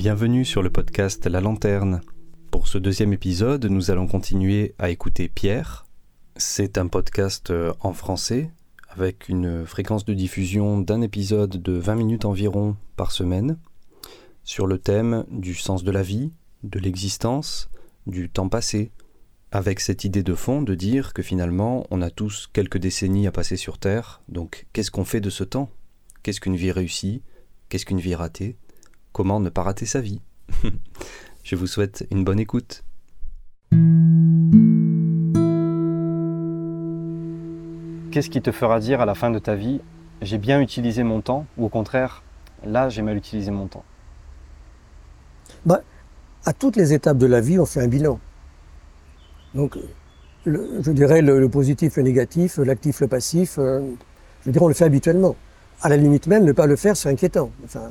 Bienvenue sur le podcast La Lanterne. Pour ce deuxième épisode, nous allons continuer à écouter Pierre. C'est un podcast euh, en français avec une fréquence de diffusion d'un épisode de 20 minutes environ par semaine sur le thème du sens de la vie, de l'existence, du temps passé, avec cette idée de fond de dire que finalement on a tous quelques décennies à passer sur Terre, donc qu'est-ce qu'on fait de ce temps? Qu'est-ce qu'une vie réussie? Qu'est-ce qu'une vie ratée? Comment ne pas rater sa vie Je vous souhaite une bonne écoute. Qu'est-ce qui te fera dire à la fin de ta vie j'ai bien utilisé mon temps ou au contraire là j'ai mal utilisé mon temps? Bah, À toutes les étapes de la vie on fait un bilan. Donc je dirais le, positif, le négatif, l'actif, le passif, euh, je dirais on le fait habituellement. À la limite même, ne pas le faire, c'est inquiétant. Enfin,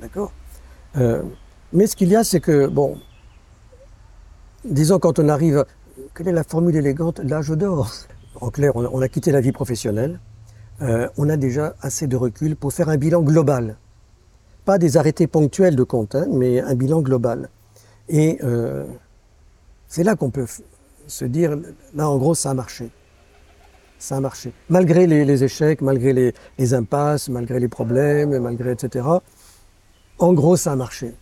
d'accord? Euh, mais ce qu'il y a, c'est que, bon, disons quand on arrive, quelle est la formule élégante? L'âge d'or. En clair, on a, quitté la vie professionnelle, euh, on a déjà assez de recul pour faire un bilan global. Pas des arrêtés ponctuels de compte, hein, mais un bilan global. Et euh, c'est là qu'on peut se dire, là en gros, ça a marché. Ça a marché. Malgré les, échecs, malgré les, les, impasses, malgré les problèmes, malgré etc. En gros, ça a marché.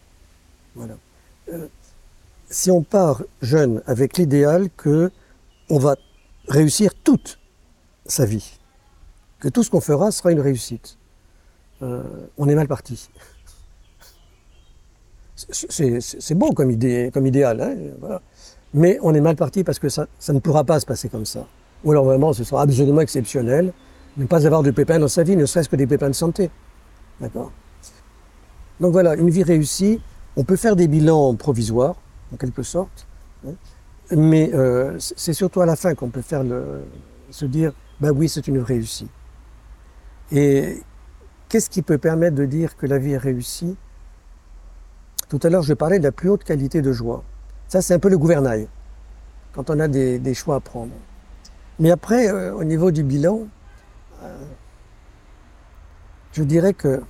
Voilà. Euh, si on part jeune avec l'idéal que on va réussir toute sa vie, que tout ce qu'on fera sera une réussite, euh, on est mal parti. C'est beau comme, idée, comme idéal, hein, voilà. mais on est mal parti parce que ça, ça ne pourra pas se passer comme ça. Ou alors vraiment, ce sera absolument exceptionnel, ne pas avoir de pépins dans sa vie, ne serait-ce que des pépins de santé. D'accord? Donc voilà, une vie réussie, on peut faire des bilans provisoires, en quelque sorte, hein, mais euh, c'est surtout à la fin qu'on peut se dire, ben oui, c'est une réussite. Et qu'est-ce qui peut permettre de dire que la vie est réussie? Tout à l'heure, je parlais de la plus haute qualité de joie. Ça, c'est un peu le gouvernail, quand on a des, choix à prendre. Mais après, euh, au niveau du bilan, euh, je dirais que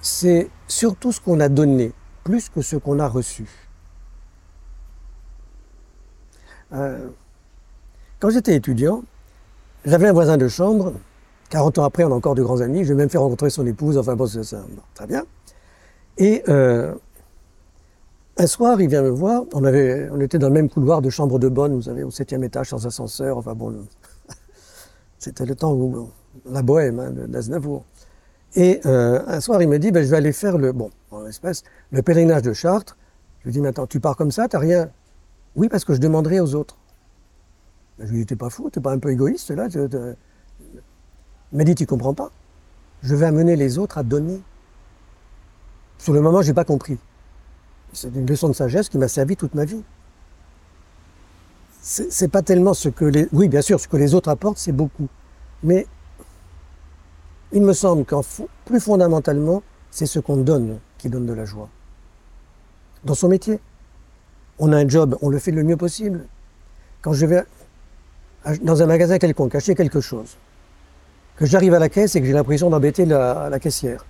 c'est surtout ce qu'on a donné, plus que ce qu'on a reçu. Euh, quand j'étais étudiant, j'avais un voisin de chambre, 40 ans après, on a encore de grands amis, je vais même fait rencontrer son épouse, enfin bon, c'est très bien. Et euh, un soir, il vient me voir, on était dans le même couloir de chambre de bonne, vous savez, au septième étage, sans ascenseur, enfin bon, c'était le temps où la bohème hein, d'Aznavour. Et euh, un soir, il me dit, ben, je vais aller faire le, bon, en espèce, le pèlerinage de Chartres. Je lui dis, mais attends, tu pars comme ça, t'as rien Oui, parce que je demanderai aux autres. Ben, je lui dis, t'es pas fou, t'es pas un peu égoïste là Il m'a dit, tu comprends pas. Je vais amener les autres à donner. Sur le moment, j'ai pas compris. C'est une leçon de sagesse qui m'a servi toute ma vie. C'est pas tellement ce que les, oui, bien sûr, ce que les autres apportent, c'est beaucoup. Mais il me semble qu'en plus fondamentalement, c'est ce qu'on donne qui donne de la joie. Dans son métier. On a un job, on le fait le mieux possible. Quand je vais dans un magasin quelconque acheter quelque chose, que j'arrive à la caisse et que j'ai l'impression d'embêter la, caissière,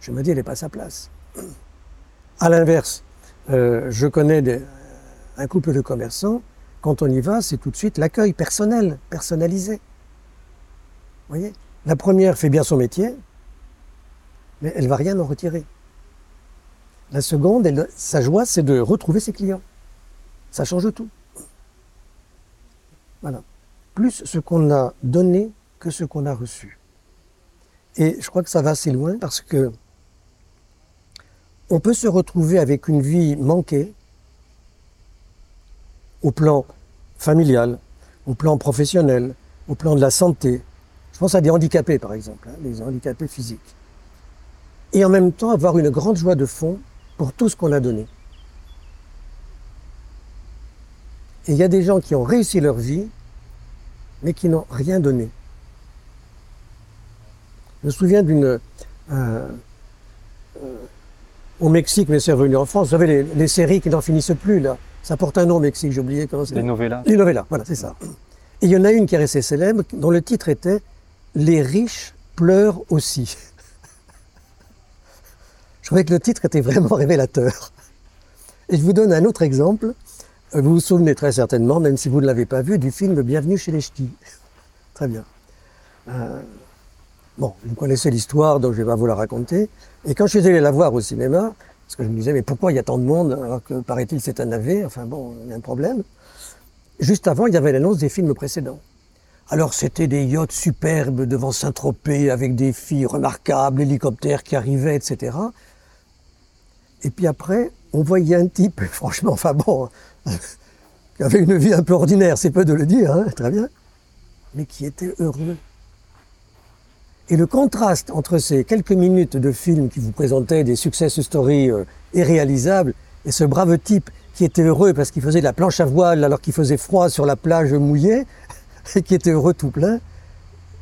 je me dis, elle n'est pas à sa place. À l'inverse, euh, je connais un couple de commerçants, quand on y va, c'est tout de suite l'accueil personnel, personnalisé La première fait bien son métier, mais elle ne va rien en retirer. La seconde, sa joie, c'est de retrouver ses clients. Ça change tout. Voilà. Plus ce qu'on a donné que ce qu'on a reçu. Et je crois que ça va assez loin parce que on peut se retrouver avec une vie manquée au plan familial, au plan professionnel, au plan de la santé, pense à des handicapés, par exemple, hein, des handicapés physiques. Et en même temps, avoir une grande joie de fond pour tout ce qu'on a donné. Et il y a des gens qui ont réussi leur vie, mais qui n'ont rien donné. Je me souviens d'une... Euh, euh, au Mexique, mais c'est revenu en France. Vous savez, les, séries qui n'en finissent plus, là. Ça porte un nom au Mexique, j'ai oublié comment c'est. Les novellas. Les novellas, voilà, c'est ça. Et il y en a une qui est restée célèbre, dont le titre était les riches pleurent aussi. trouvais que le titre était vraiment révélateur. Et je vous donne un autre exemple. Vous vous souvenez très certainement, même si vous ne l'avez pas vu, du film Bienvenue chez les Ch'tis. Très bien. Euh, bon, vous connaissez l'histoire, donc je ne vais pas vous la raconter. Et quand je suis allé la voir au cinéma, parce que je me disais, mais pourquoi il y a tant de monde alors que, paraît-il, c'est un navet Enfin bon, il y a un problème. Juste avant, il y avait l'annonce des films précédents. Alors c'était des yachts superbes devant Saint-Tropez avec des filles remarquables, hélicoptères qui arrivaient, etc. Et puis après, on voyait un type, franchement, enfin bon, qui avait une vie un peu ordinaire, c'est peu de le dire, hein, très bien, mais qui était heureux. Et le contraste entre ces quelques minutes de film qui vous présentaient des success stories euh, irréalisables et ce brave type qui était heureux parce qu'il faisait de la planche à voile alors qu'il faisait froid sur la plage mouillée et qui était heureux tout plein,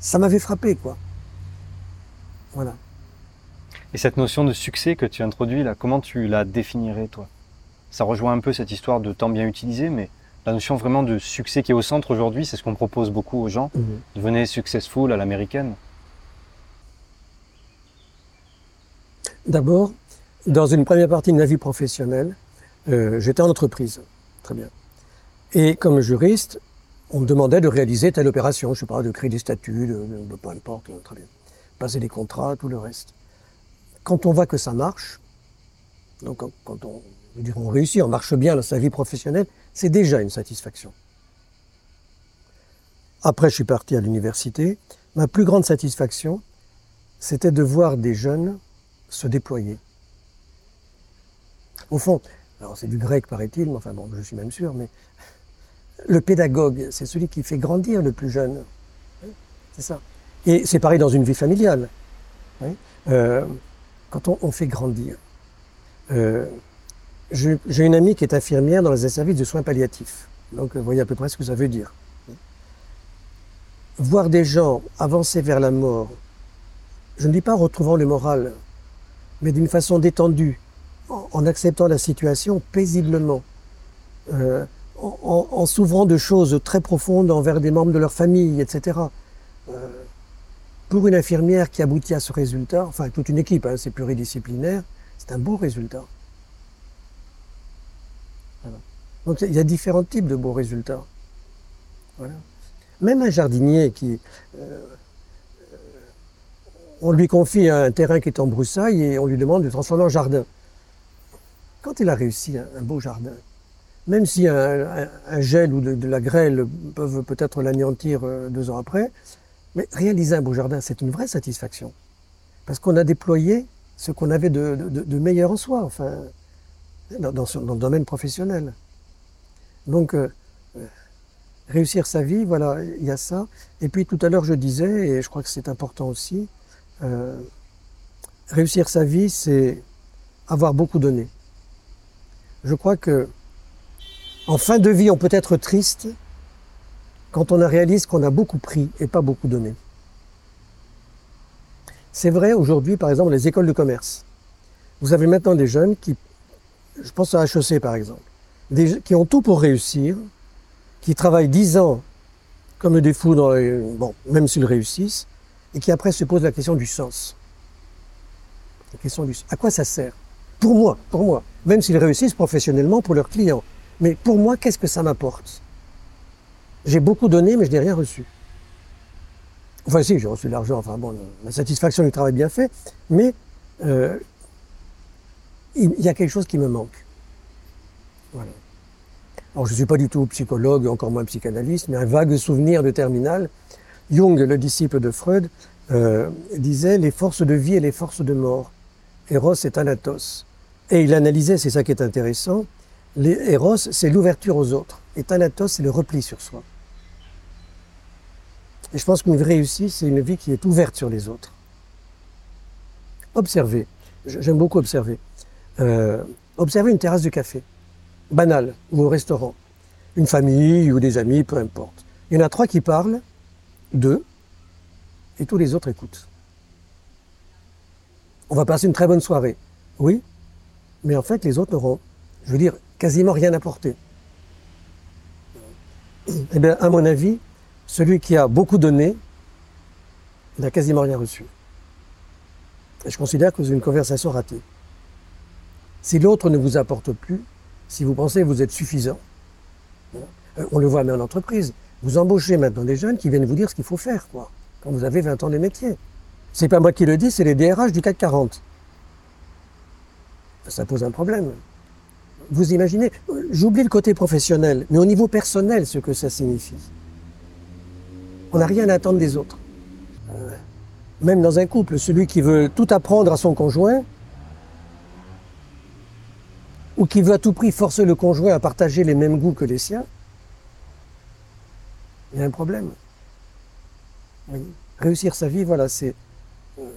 ça m'avait frappé, quoi. Voilà. Et cette notion de succès que tu introduis là, comment tu la définirais, toi? Ça rejoint un peu cette histoire de temps bien utilisé, mais la notion vraiment de succès qui est au centre aujourd'hui, c'est ce qu'on propose beaucoup aux gens. Mhm. Devenez successful à l'américaine. D'abord, dans une première partie de ma vie professionnelle, euh, j'étais en entreprise. Très bien. Et comme juriste, on me demandait de réaliser telle opération, je sais pas, de créer des statuts, de, peu importe, très bien. Passer des contrats, tout le reste. Quand on voit que ça marche, donc quand on, on réussit, on marche bien dans sa vie professionnelle, c'est déjà une satisfaction. Après, je suis parti à l'université. Ma plus grande satisfaction, c'était de voir des jeunes se déployer. Au fond, alors c'est du grec paraît-il, mais enfin bon, je suis même sûr, mais le pédagogue, c'est celui qui fait grandir le plus jeune. C'est ça. Et c'est pareil dans une vie familiale. Euh, quand on, fait grandir. Euh, j'ai une amie qui est infirmière dans les services de soins palliatifs. Donc vous voyez à peu près ce que ça veut dire. Voir des gens avancer vers la mort, je ne dis pas en retrouvant le moral, mais d'une façon détendue, en, acceptant la situation paisiblement, euh, en, s'ouvrant de choses très profondes envers des membres de leur famille, etc. Euh, pour une infirmière qui aboutit à ce résultat, enfin toute une équipe, hein, c'est pluridisciplinaire, c'est un beau résultat. Donc il y a différents types de beaux résultats. Même un jardinier qui, euh, on lui confie un terrain qui est en broussailles et on lui demande de transformer en jardin. Quand il a réussi un, beau jardin, même si un, gel ou de, la grêle peuvent peut-être l'anéantir euh, deux ans après, mais réaliser un beau jardin, c'est une vraie satisfaction. Parce qu'on a déployé ce qu'on avait de, meilleur en soi, enfin, dans, le domaine professionnel. Donc, euh, euh, réussir sa vie, voilà, il y a ça. Et puis tout à l'heure, je disais, et je crois que c'est important aussi, réussir sa vie, c'est avoir beaucoup donné. Je crois que en fin de vie, on peut être triste quand on réalise qu'on a beaucoup pris et pas beaucoup donné. C'est vrai aujourd'hui, par exemple, les écoles de commerce. Vous avez maintenant des jeunes qui, je pense à HEC par exemple, qui ont tout pour réussir, qui travaillent dix ans comme des fous, dans bon, même s'ils réussissent, et qui après se pose la question du sens. La question du à quoi ça sert? Pour moi, pour moi, même s'ils réussissent professionnellement pour leurs clients, mais pour moi, qu'est-ce que ça m'apporte? J'ai beaucoup donné, mais je n'ai rien reçu. Enfin, si, j'ai reçu de l'argent, enfin bon, la satisfaction du travail bien fait, mais euh, il y a quelque chose qui me manque. Voilà. Alors, je ne suis pas du tout psychologue, encore moins psychanalyste, mais un vague souvenir de terminal Jung, le disciple de Freud, euh, disait les forces de vie et les forces de mort. Eros et Thanatos. Et il analysait, c'est ça qui est intéressant, les c'est l'ouverture aux autres, et Thanatos, c'est le repli sur soi. Et je pense qu'une vraie réussite, c'est une vie qui est ouverte sur les autres. Observez, j'aime beaucoup observer. Euh, observez une terrasse de café, banale, ou au restaurant. Une famille ou des amis, peu importe. Il y en a trois qui parlent, deux, et tous les autres écoutent. On va passer une très bonne soirée, oui, mais en fait, les autres n'auront, je veux dire, quasiment rien apporté. Eh bien, à mon avis, celui qui a beaucoup donné n'a quasiment rien reçu. Et je considère que c'est une conversation ratée. Si l'autre ne vous apporte plus, si vous pensez que vous êtes suffisant, euh, on le voit même en entreprise. Vous embauchez maintenant des jeunes qui viennent vous dire ce qu'il faut faire, quoi, quand vous avez 20 ans de métier. C'est pas moi qui le dis, c'est les DRH du CAC 40. Ça pose un problème. Vous imaginez, j'oublie le côté professionnel, mais au niveau personnel, ce que ça signifie. On n'a rien à attendre des autres. Euh, même dans un couple, celui qui veut tout apprendre à son conjoint, ou qui veut à tout prix forcer le conjoint à partager les mêmes goûts que les siens, il y a un problème. Réussir sa vie, voilà, c'est euh,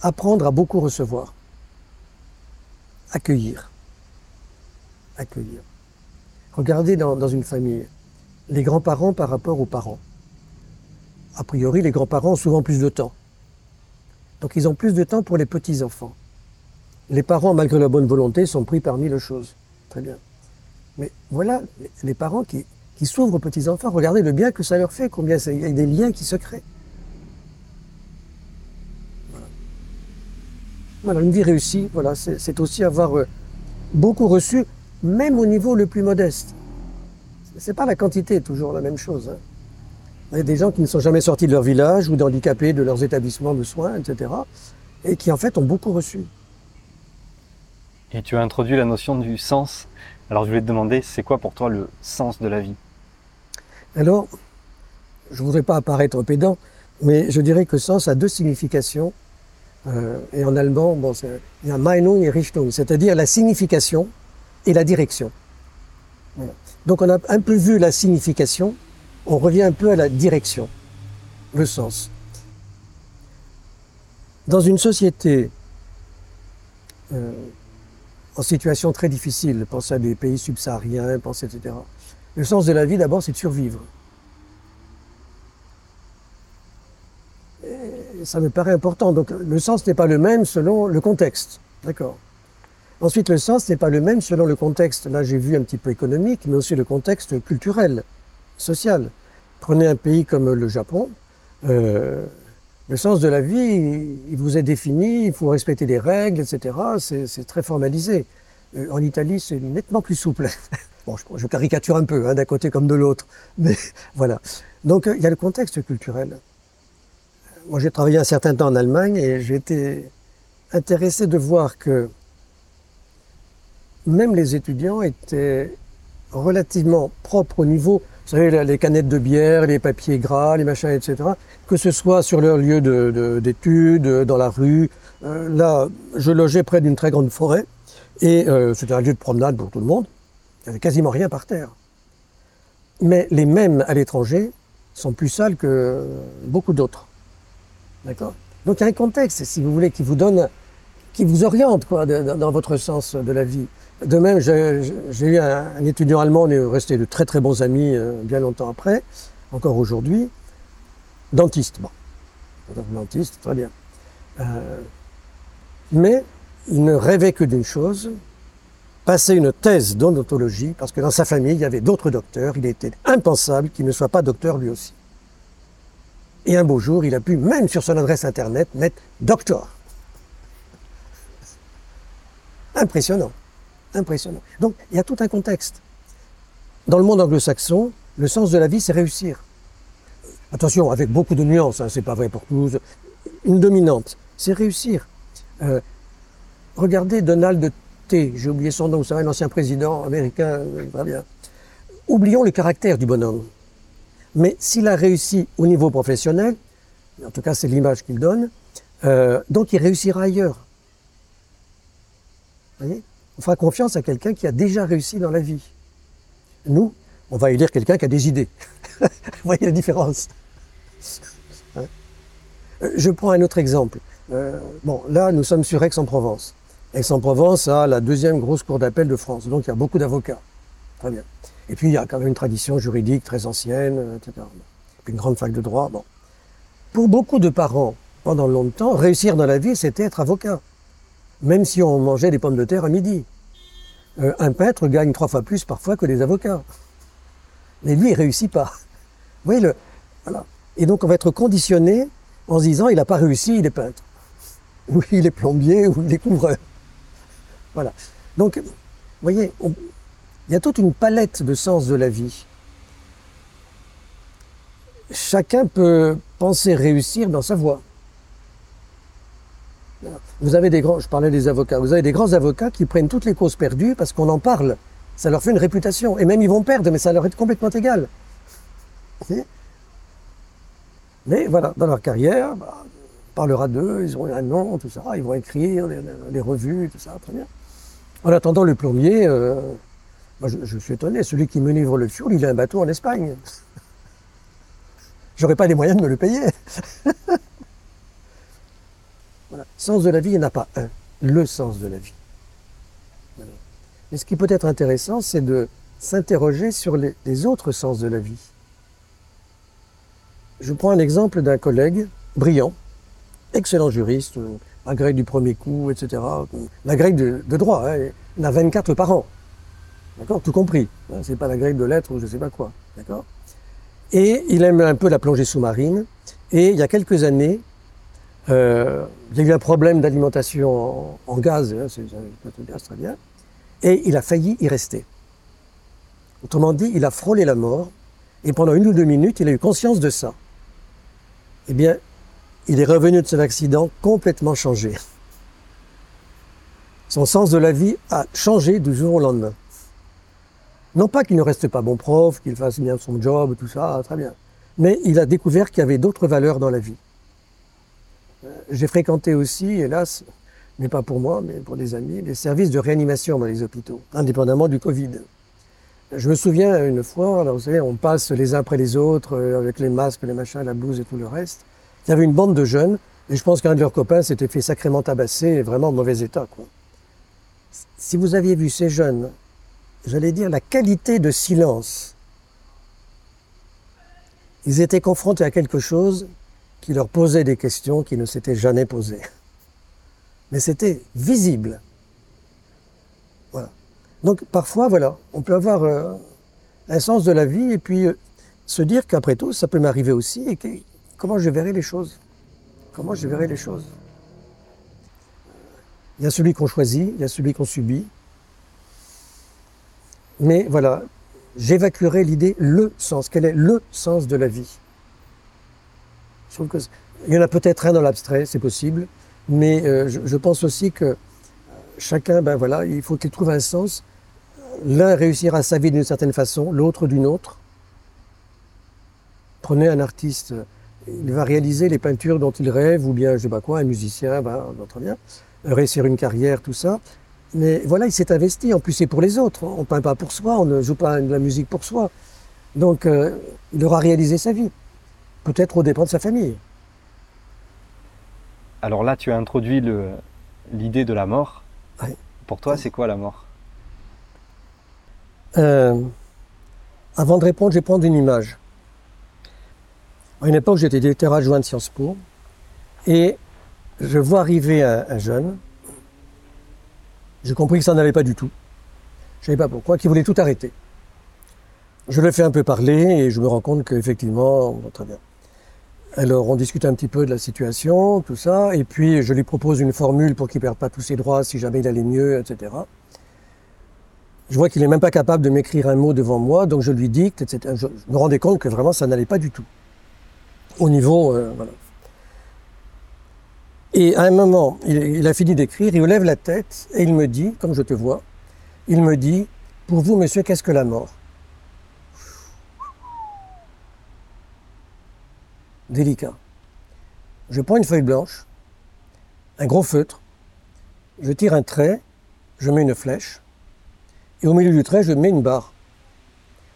apprendre à beaucoup recevoir, accueillir, accueillir. Regardez dans, une famille, les grands-parents par rapport aux parents. A priori, les grands-parents ont souvent plus de temps. Donc ils ont plus de temps pour les petits-enfants. Les parents, malgré la bonne volonté, sont pris par mille choses. Très bien. Mais voilà, les parents qui, s'ouvrent aux petits-enfants, regardez le bien que ça leur fait, combien il y a des liens qui se créent. Voilà. une vie réussie, voilà, c'est aussi avoir euh, beaucoup reçu, même au niveau le plus modeste. C'est pas la quantité toujours la même chose. Hein. Il y a des gens qui ne sont jamais sortis de leur village ou d'handicapés de leurs établissements de soins, etc. Et qui en fait ont beaucoup reçu. Et tu as introduit la notion du sens. Alors je voulais te demander, c'est quoi pour toi le sens de la vie? Alors, je ne voudrais pas apparaître pédant, mais je dirais que sens a deux significations. Euh, et en allemand, bon, il y a Meinung et Richtung, c'est-à-dire la signification et la direction. Donc on a un peu vu la signification, on revient un peu à la direction, le sens. Dans une société euh, en situation très difficile, pensez à des pays subsahariens, pensez, etc. Le sens de la vie, d'abord, c'est de survivre. Ça me paraît important. Donc, le sens n'est pas le même selon le contexte. D'accord. Ensuite, le sens n'est pas le même selon le contexte. Là, j'ai vu un petit peu économique, mais aussi le contexte culturel, social. Prenez un pays comme le Japon. Euh, le sens de la vie, il vous est défini, il faut respecter les règles, etc. C'est très formalisé. Euh, en Italie, c'est nettement plus souple. bon, je, caricature un peu, hein, d'un côté comme de l'autre, mais voilà. Donc, euh, il y a le contexte culturel. Moi, j'ai travaillé un certain temps en Allemagne et j'ai été intéressé de voir que même les étudiants étaient relativement propres au niveau vous savez, les canettes de bière, les papiers gras, les machins, etc. Que ce soit sur leur lieu d'études, de, dans la rue. Euh, là, je logeais près d'une très grande forêt et euh, c'était un lieu de promenade pour tout le monde. Il n'y avait quasiment rien par terre. Mais les mêmes à l'étranger sont plus sales que beaucoup d'autres. D'accord? Donc il y a un contexte, si vous voulez, qui vous donne, qui vous oriente quoi, dans votre sens de la vie. De même, j'ai eu un, étudiant allemand, on est resté de très très bons amis euh, bien longtemps après, encore aujourd'hui, dentiste. Bon, dentiste, très bien. Euh, mais il ne rêvait que d'une chose, passer une thèse d'odontologie, parce que dans sa famille, il y avait d'autres docteurs, il était impensable qu'il ne soit pas docteur lui aussi. Et un beau jour, il a pu, même sur son adresse internet, mettre docteur. Impressionnant. Impressionnant. Donc, il y a tout un contexte. Dans le monde anglo-saxon, le sens de la vie, c'est réussir. Attention, avec beaucoup de nuances, hein, c'est pas vrai pour tous. Une dominante, c'est réussir. Euh, regardez Donald T, j'ai oublié son nom, vous savez, l'ancien président américain, très bien. Oublions le caractère du bonhomme. Mais s'il a réussi au niveau professionnel, en tout cas c'est l'image qu'il donne, euh, donc il réussira ailleurs. Vous voyez? On fera confiance à quelqu'un qui a déjà réussi dans la vie. Nous, on va élire quelqu'un qui a des idées. Vous voyez la différence hein? Euh, Je prends un autre exemple. Euh, bon, là, nous sommes sur Aix-en-Provence. Aix-en-Provence a la deuxième grosse cour d'appel de France, donc il y a beaucoup d'avocats. Très bien. Et puis, il y a quand même une tradition juridique très ancienne, euh, etc. Une grande fac de droit. Bon. Pour beaucoup de parents, pendant longtemps, réussir dans la vie, c'était être avocat même si on mangeait des pommes de terre à midi. Euh, un peintre gagne trois fois plus parfois que les avocats. Mais lui, il réussit pas. Vous voyez, le, voilà. Et donc, on va être conditionné en se disant, il n'a pas réussi, il est peintre. Ou il est plombier, ou il est couvreur. Voilà. Donc, vous voyez, il y a toute une palette de sens de la vie. Chacun peut penser réussir dans sa voie. Vous avez des grands, je parlais des avocats, vous avez des grands avocats qui prennent toutes les causes perdues parce qu'on en parle. Ça leur fait une réputation. Et même ils vont perdre, mais ça leur est complètement égal. Mais voilà, dans leur carrière, bah, on parlera d'eux, ils auront un nom, tout ça, ils vont écrire les, revues, tout ça, très bien. En attendant, le plombier, euh, je, suis étonné, celui qui me livre le fioul, il a un bateau en Espagne. J'aurais pas les moyens de me le payer. voilà. Sens de la vie, il n'y en a pas un. Le sens de la vie. Mais ce qui peut être intéressant, c'est de s'interroger sur les, autres sens de la vie. Je prends un exemple d'un collègue brillant, excellent juriste, la grève du premier coup, etc. La grève de, droit, hein, il a 24 par an. D'accord? Tout compris. Hein, c'est pas la grève de lettres ou je sais pas quoi. D'accord? Et il aime un peu la plongée sous-marine. Et il y a quelques années, il y a eu un problème d'alimentation en, gaz, hein, c'est un gaz très bien et il a failli y rester. Autrement dit, il a frôlé la mort, et pendant une ou deux minutes, il a eu conscience de ça. Eh bien, il est revenu de cet accident complètement changé. Son sens de la vie a changé du jour au lendemain. Non pas qu'il ne reste pas bon prof, qu'il fasse bien son job, tout ça, très bien. Mais il a découvert qu'il y avait d'autres valeurs dans la vie. Euh, j'ai fréquenté aussi, hélas, mais pas pour moi, mais pour des amis, les services de réanimation dans les hôpitaux, indépendamment du Covid. Je me souviens une fois, alors vous savez, on passe les uns après les autres, euh, avec les masques, les machins, la blouse et tout le reste. Il y avait une bande de jeunes, et je pense qu'un de leurs copains s'était fait sacrément tabasser, vraiment en mauvais état. Quoi. Si vous aviez vu ces jeunes, j'allais dire la qualité de silence, ils étaient confrontés à quelque chose qui leur posait des questions qui ne s'étaient jamais posées mais c'était visible. Voilà. Donc parfois, voilà, on peut avoir euh, un sens de la vie et puis euh, se dire qu'après tout, ça peut m'arriver aussi et que, comment je verrai les choses? Comment je verrai les choses? Il y a celui qu'on choisit, il y a celui qu'on subit. Mais voilà, j'évacuerai l'idée, le sens. Quel est le sens de la vie? Il y en a peut-être un dans l'abstrait, c'est possible. Mais euh, je, pense aussi que chacun, ben voilà, il faut qu'il trouve un sens. L'un réussira sa vie d'une certaine façon, l'autre d'une autre. Prenez un artiste, il va réaliser les peintures dont il rêve, ou bien, je sais pas quoi, un musicien, ben, très bien, réussir une carrière, tout ça. Mais voilà, il s'est investi. En plus, c'est pour les autres. On ne peint pas pour soi, on ne joue pas de la musique pour soi. Donc, euh, il aura réalisé sa vie. Peut-être au dépens de sa famille. Alors là, tu as introduit l'idée de la mort. Pour toi, c'est quoi la mort? Euh, Avant de répondre, je vais prendre une image. À une époque, j'étais directeur adjoint de Sciences Po et je vois arriver un, jeune. J'ai compris que ça n'allait pas du tout. Je ne savais pas pourquoi, qu'il voulait tout arrêter. Je le fais un peu parler et je me rends compte qu'effectivement, très bien. Alors on discute un petit peu de la situation, tout ça, et puis je lui propose une formule pour qu'il ne perde pas tous ses droits si jamais il allait mieux, etc. Je vois qu'il n'est même pas capable de m'écrire un mot devant moi, donc je lui dicte, etc. Je me rendais compte que vraiment ça n'allait pas du tout. Au niveau, euh, voilà. Et à un moment, il, a fini d'écrire, il lève la tête et il me dit, comme je te vois, il me dit, pour vous, monsieur, qu'est-ce que la mort? Délicat. Je prends une feuille blanche, un gros feutre, je tire un trait, je mets une flèche, et au milieu du trait, je mets une barre.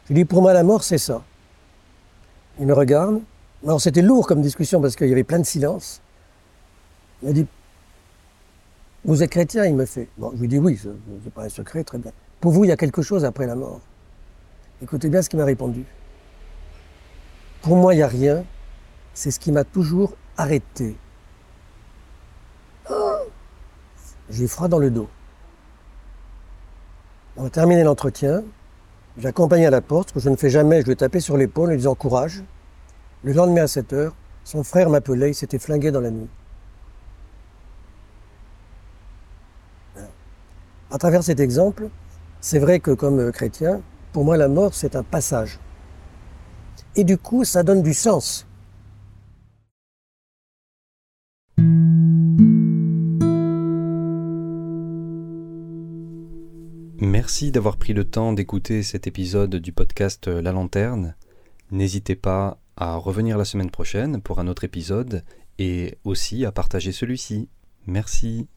Je dis, pour moi, la mort, c'est ça. Il me regarde. Alors, c'était lourd comme discussion parce qu'il y avait plein de silence. Il m'a dit, vous êtes chrétien Il me fait. Bon, je lui dis, oui, c'est pas un secret, très bien. Pour vous, il y a quelque chose après la mort. Écoutez bien ce qu'il m'a répondu. Pour moi, il n'y a rien c'est ce qui m'a toujours arrêté. J'ai froid dans le dos. On a terminé l'entretien. J'ai accompagné à la porte, que je ne fais jamais, je lui ai tapé sur l'épaule en lui disant courage. Le lendemain à 7 heures, son frère m'appelait, il s'était flingué dans la nuit. à travers cet exemple, c'est vrai que comme chrétien, pour moi la mort c'est un passage. Et du coup, ça donne du sens. Merci d'avoir pris le temps d'écouter cet épisode du podcast La Lanterne. N'hésitez pas à revenir la semaine prochaine pour un autre épisode et aussi à partager celui-ci. Merci.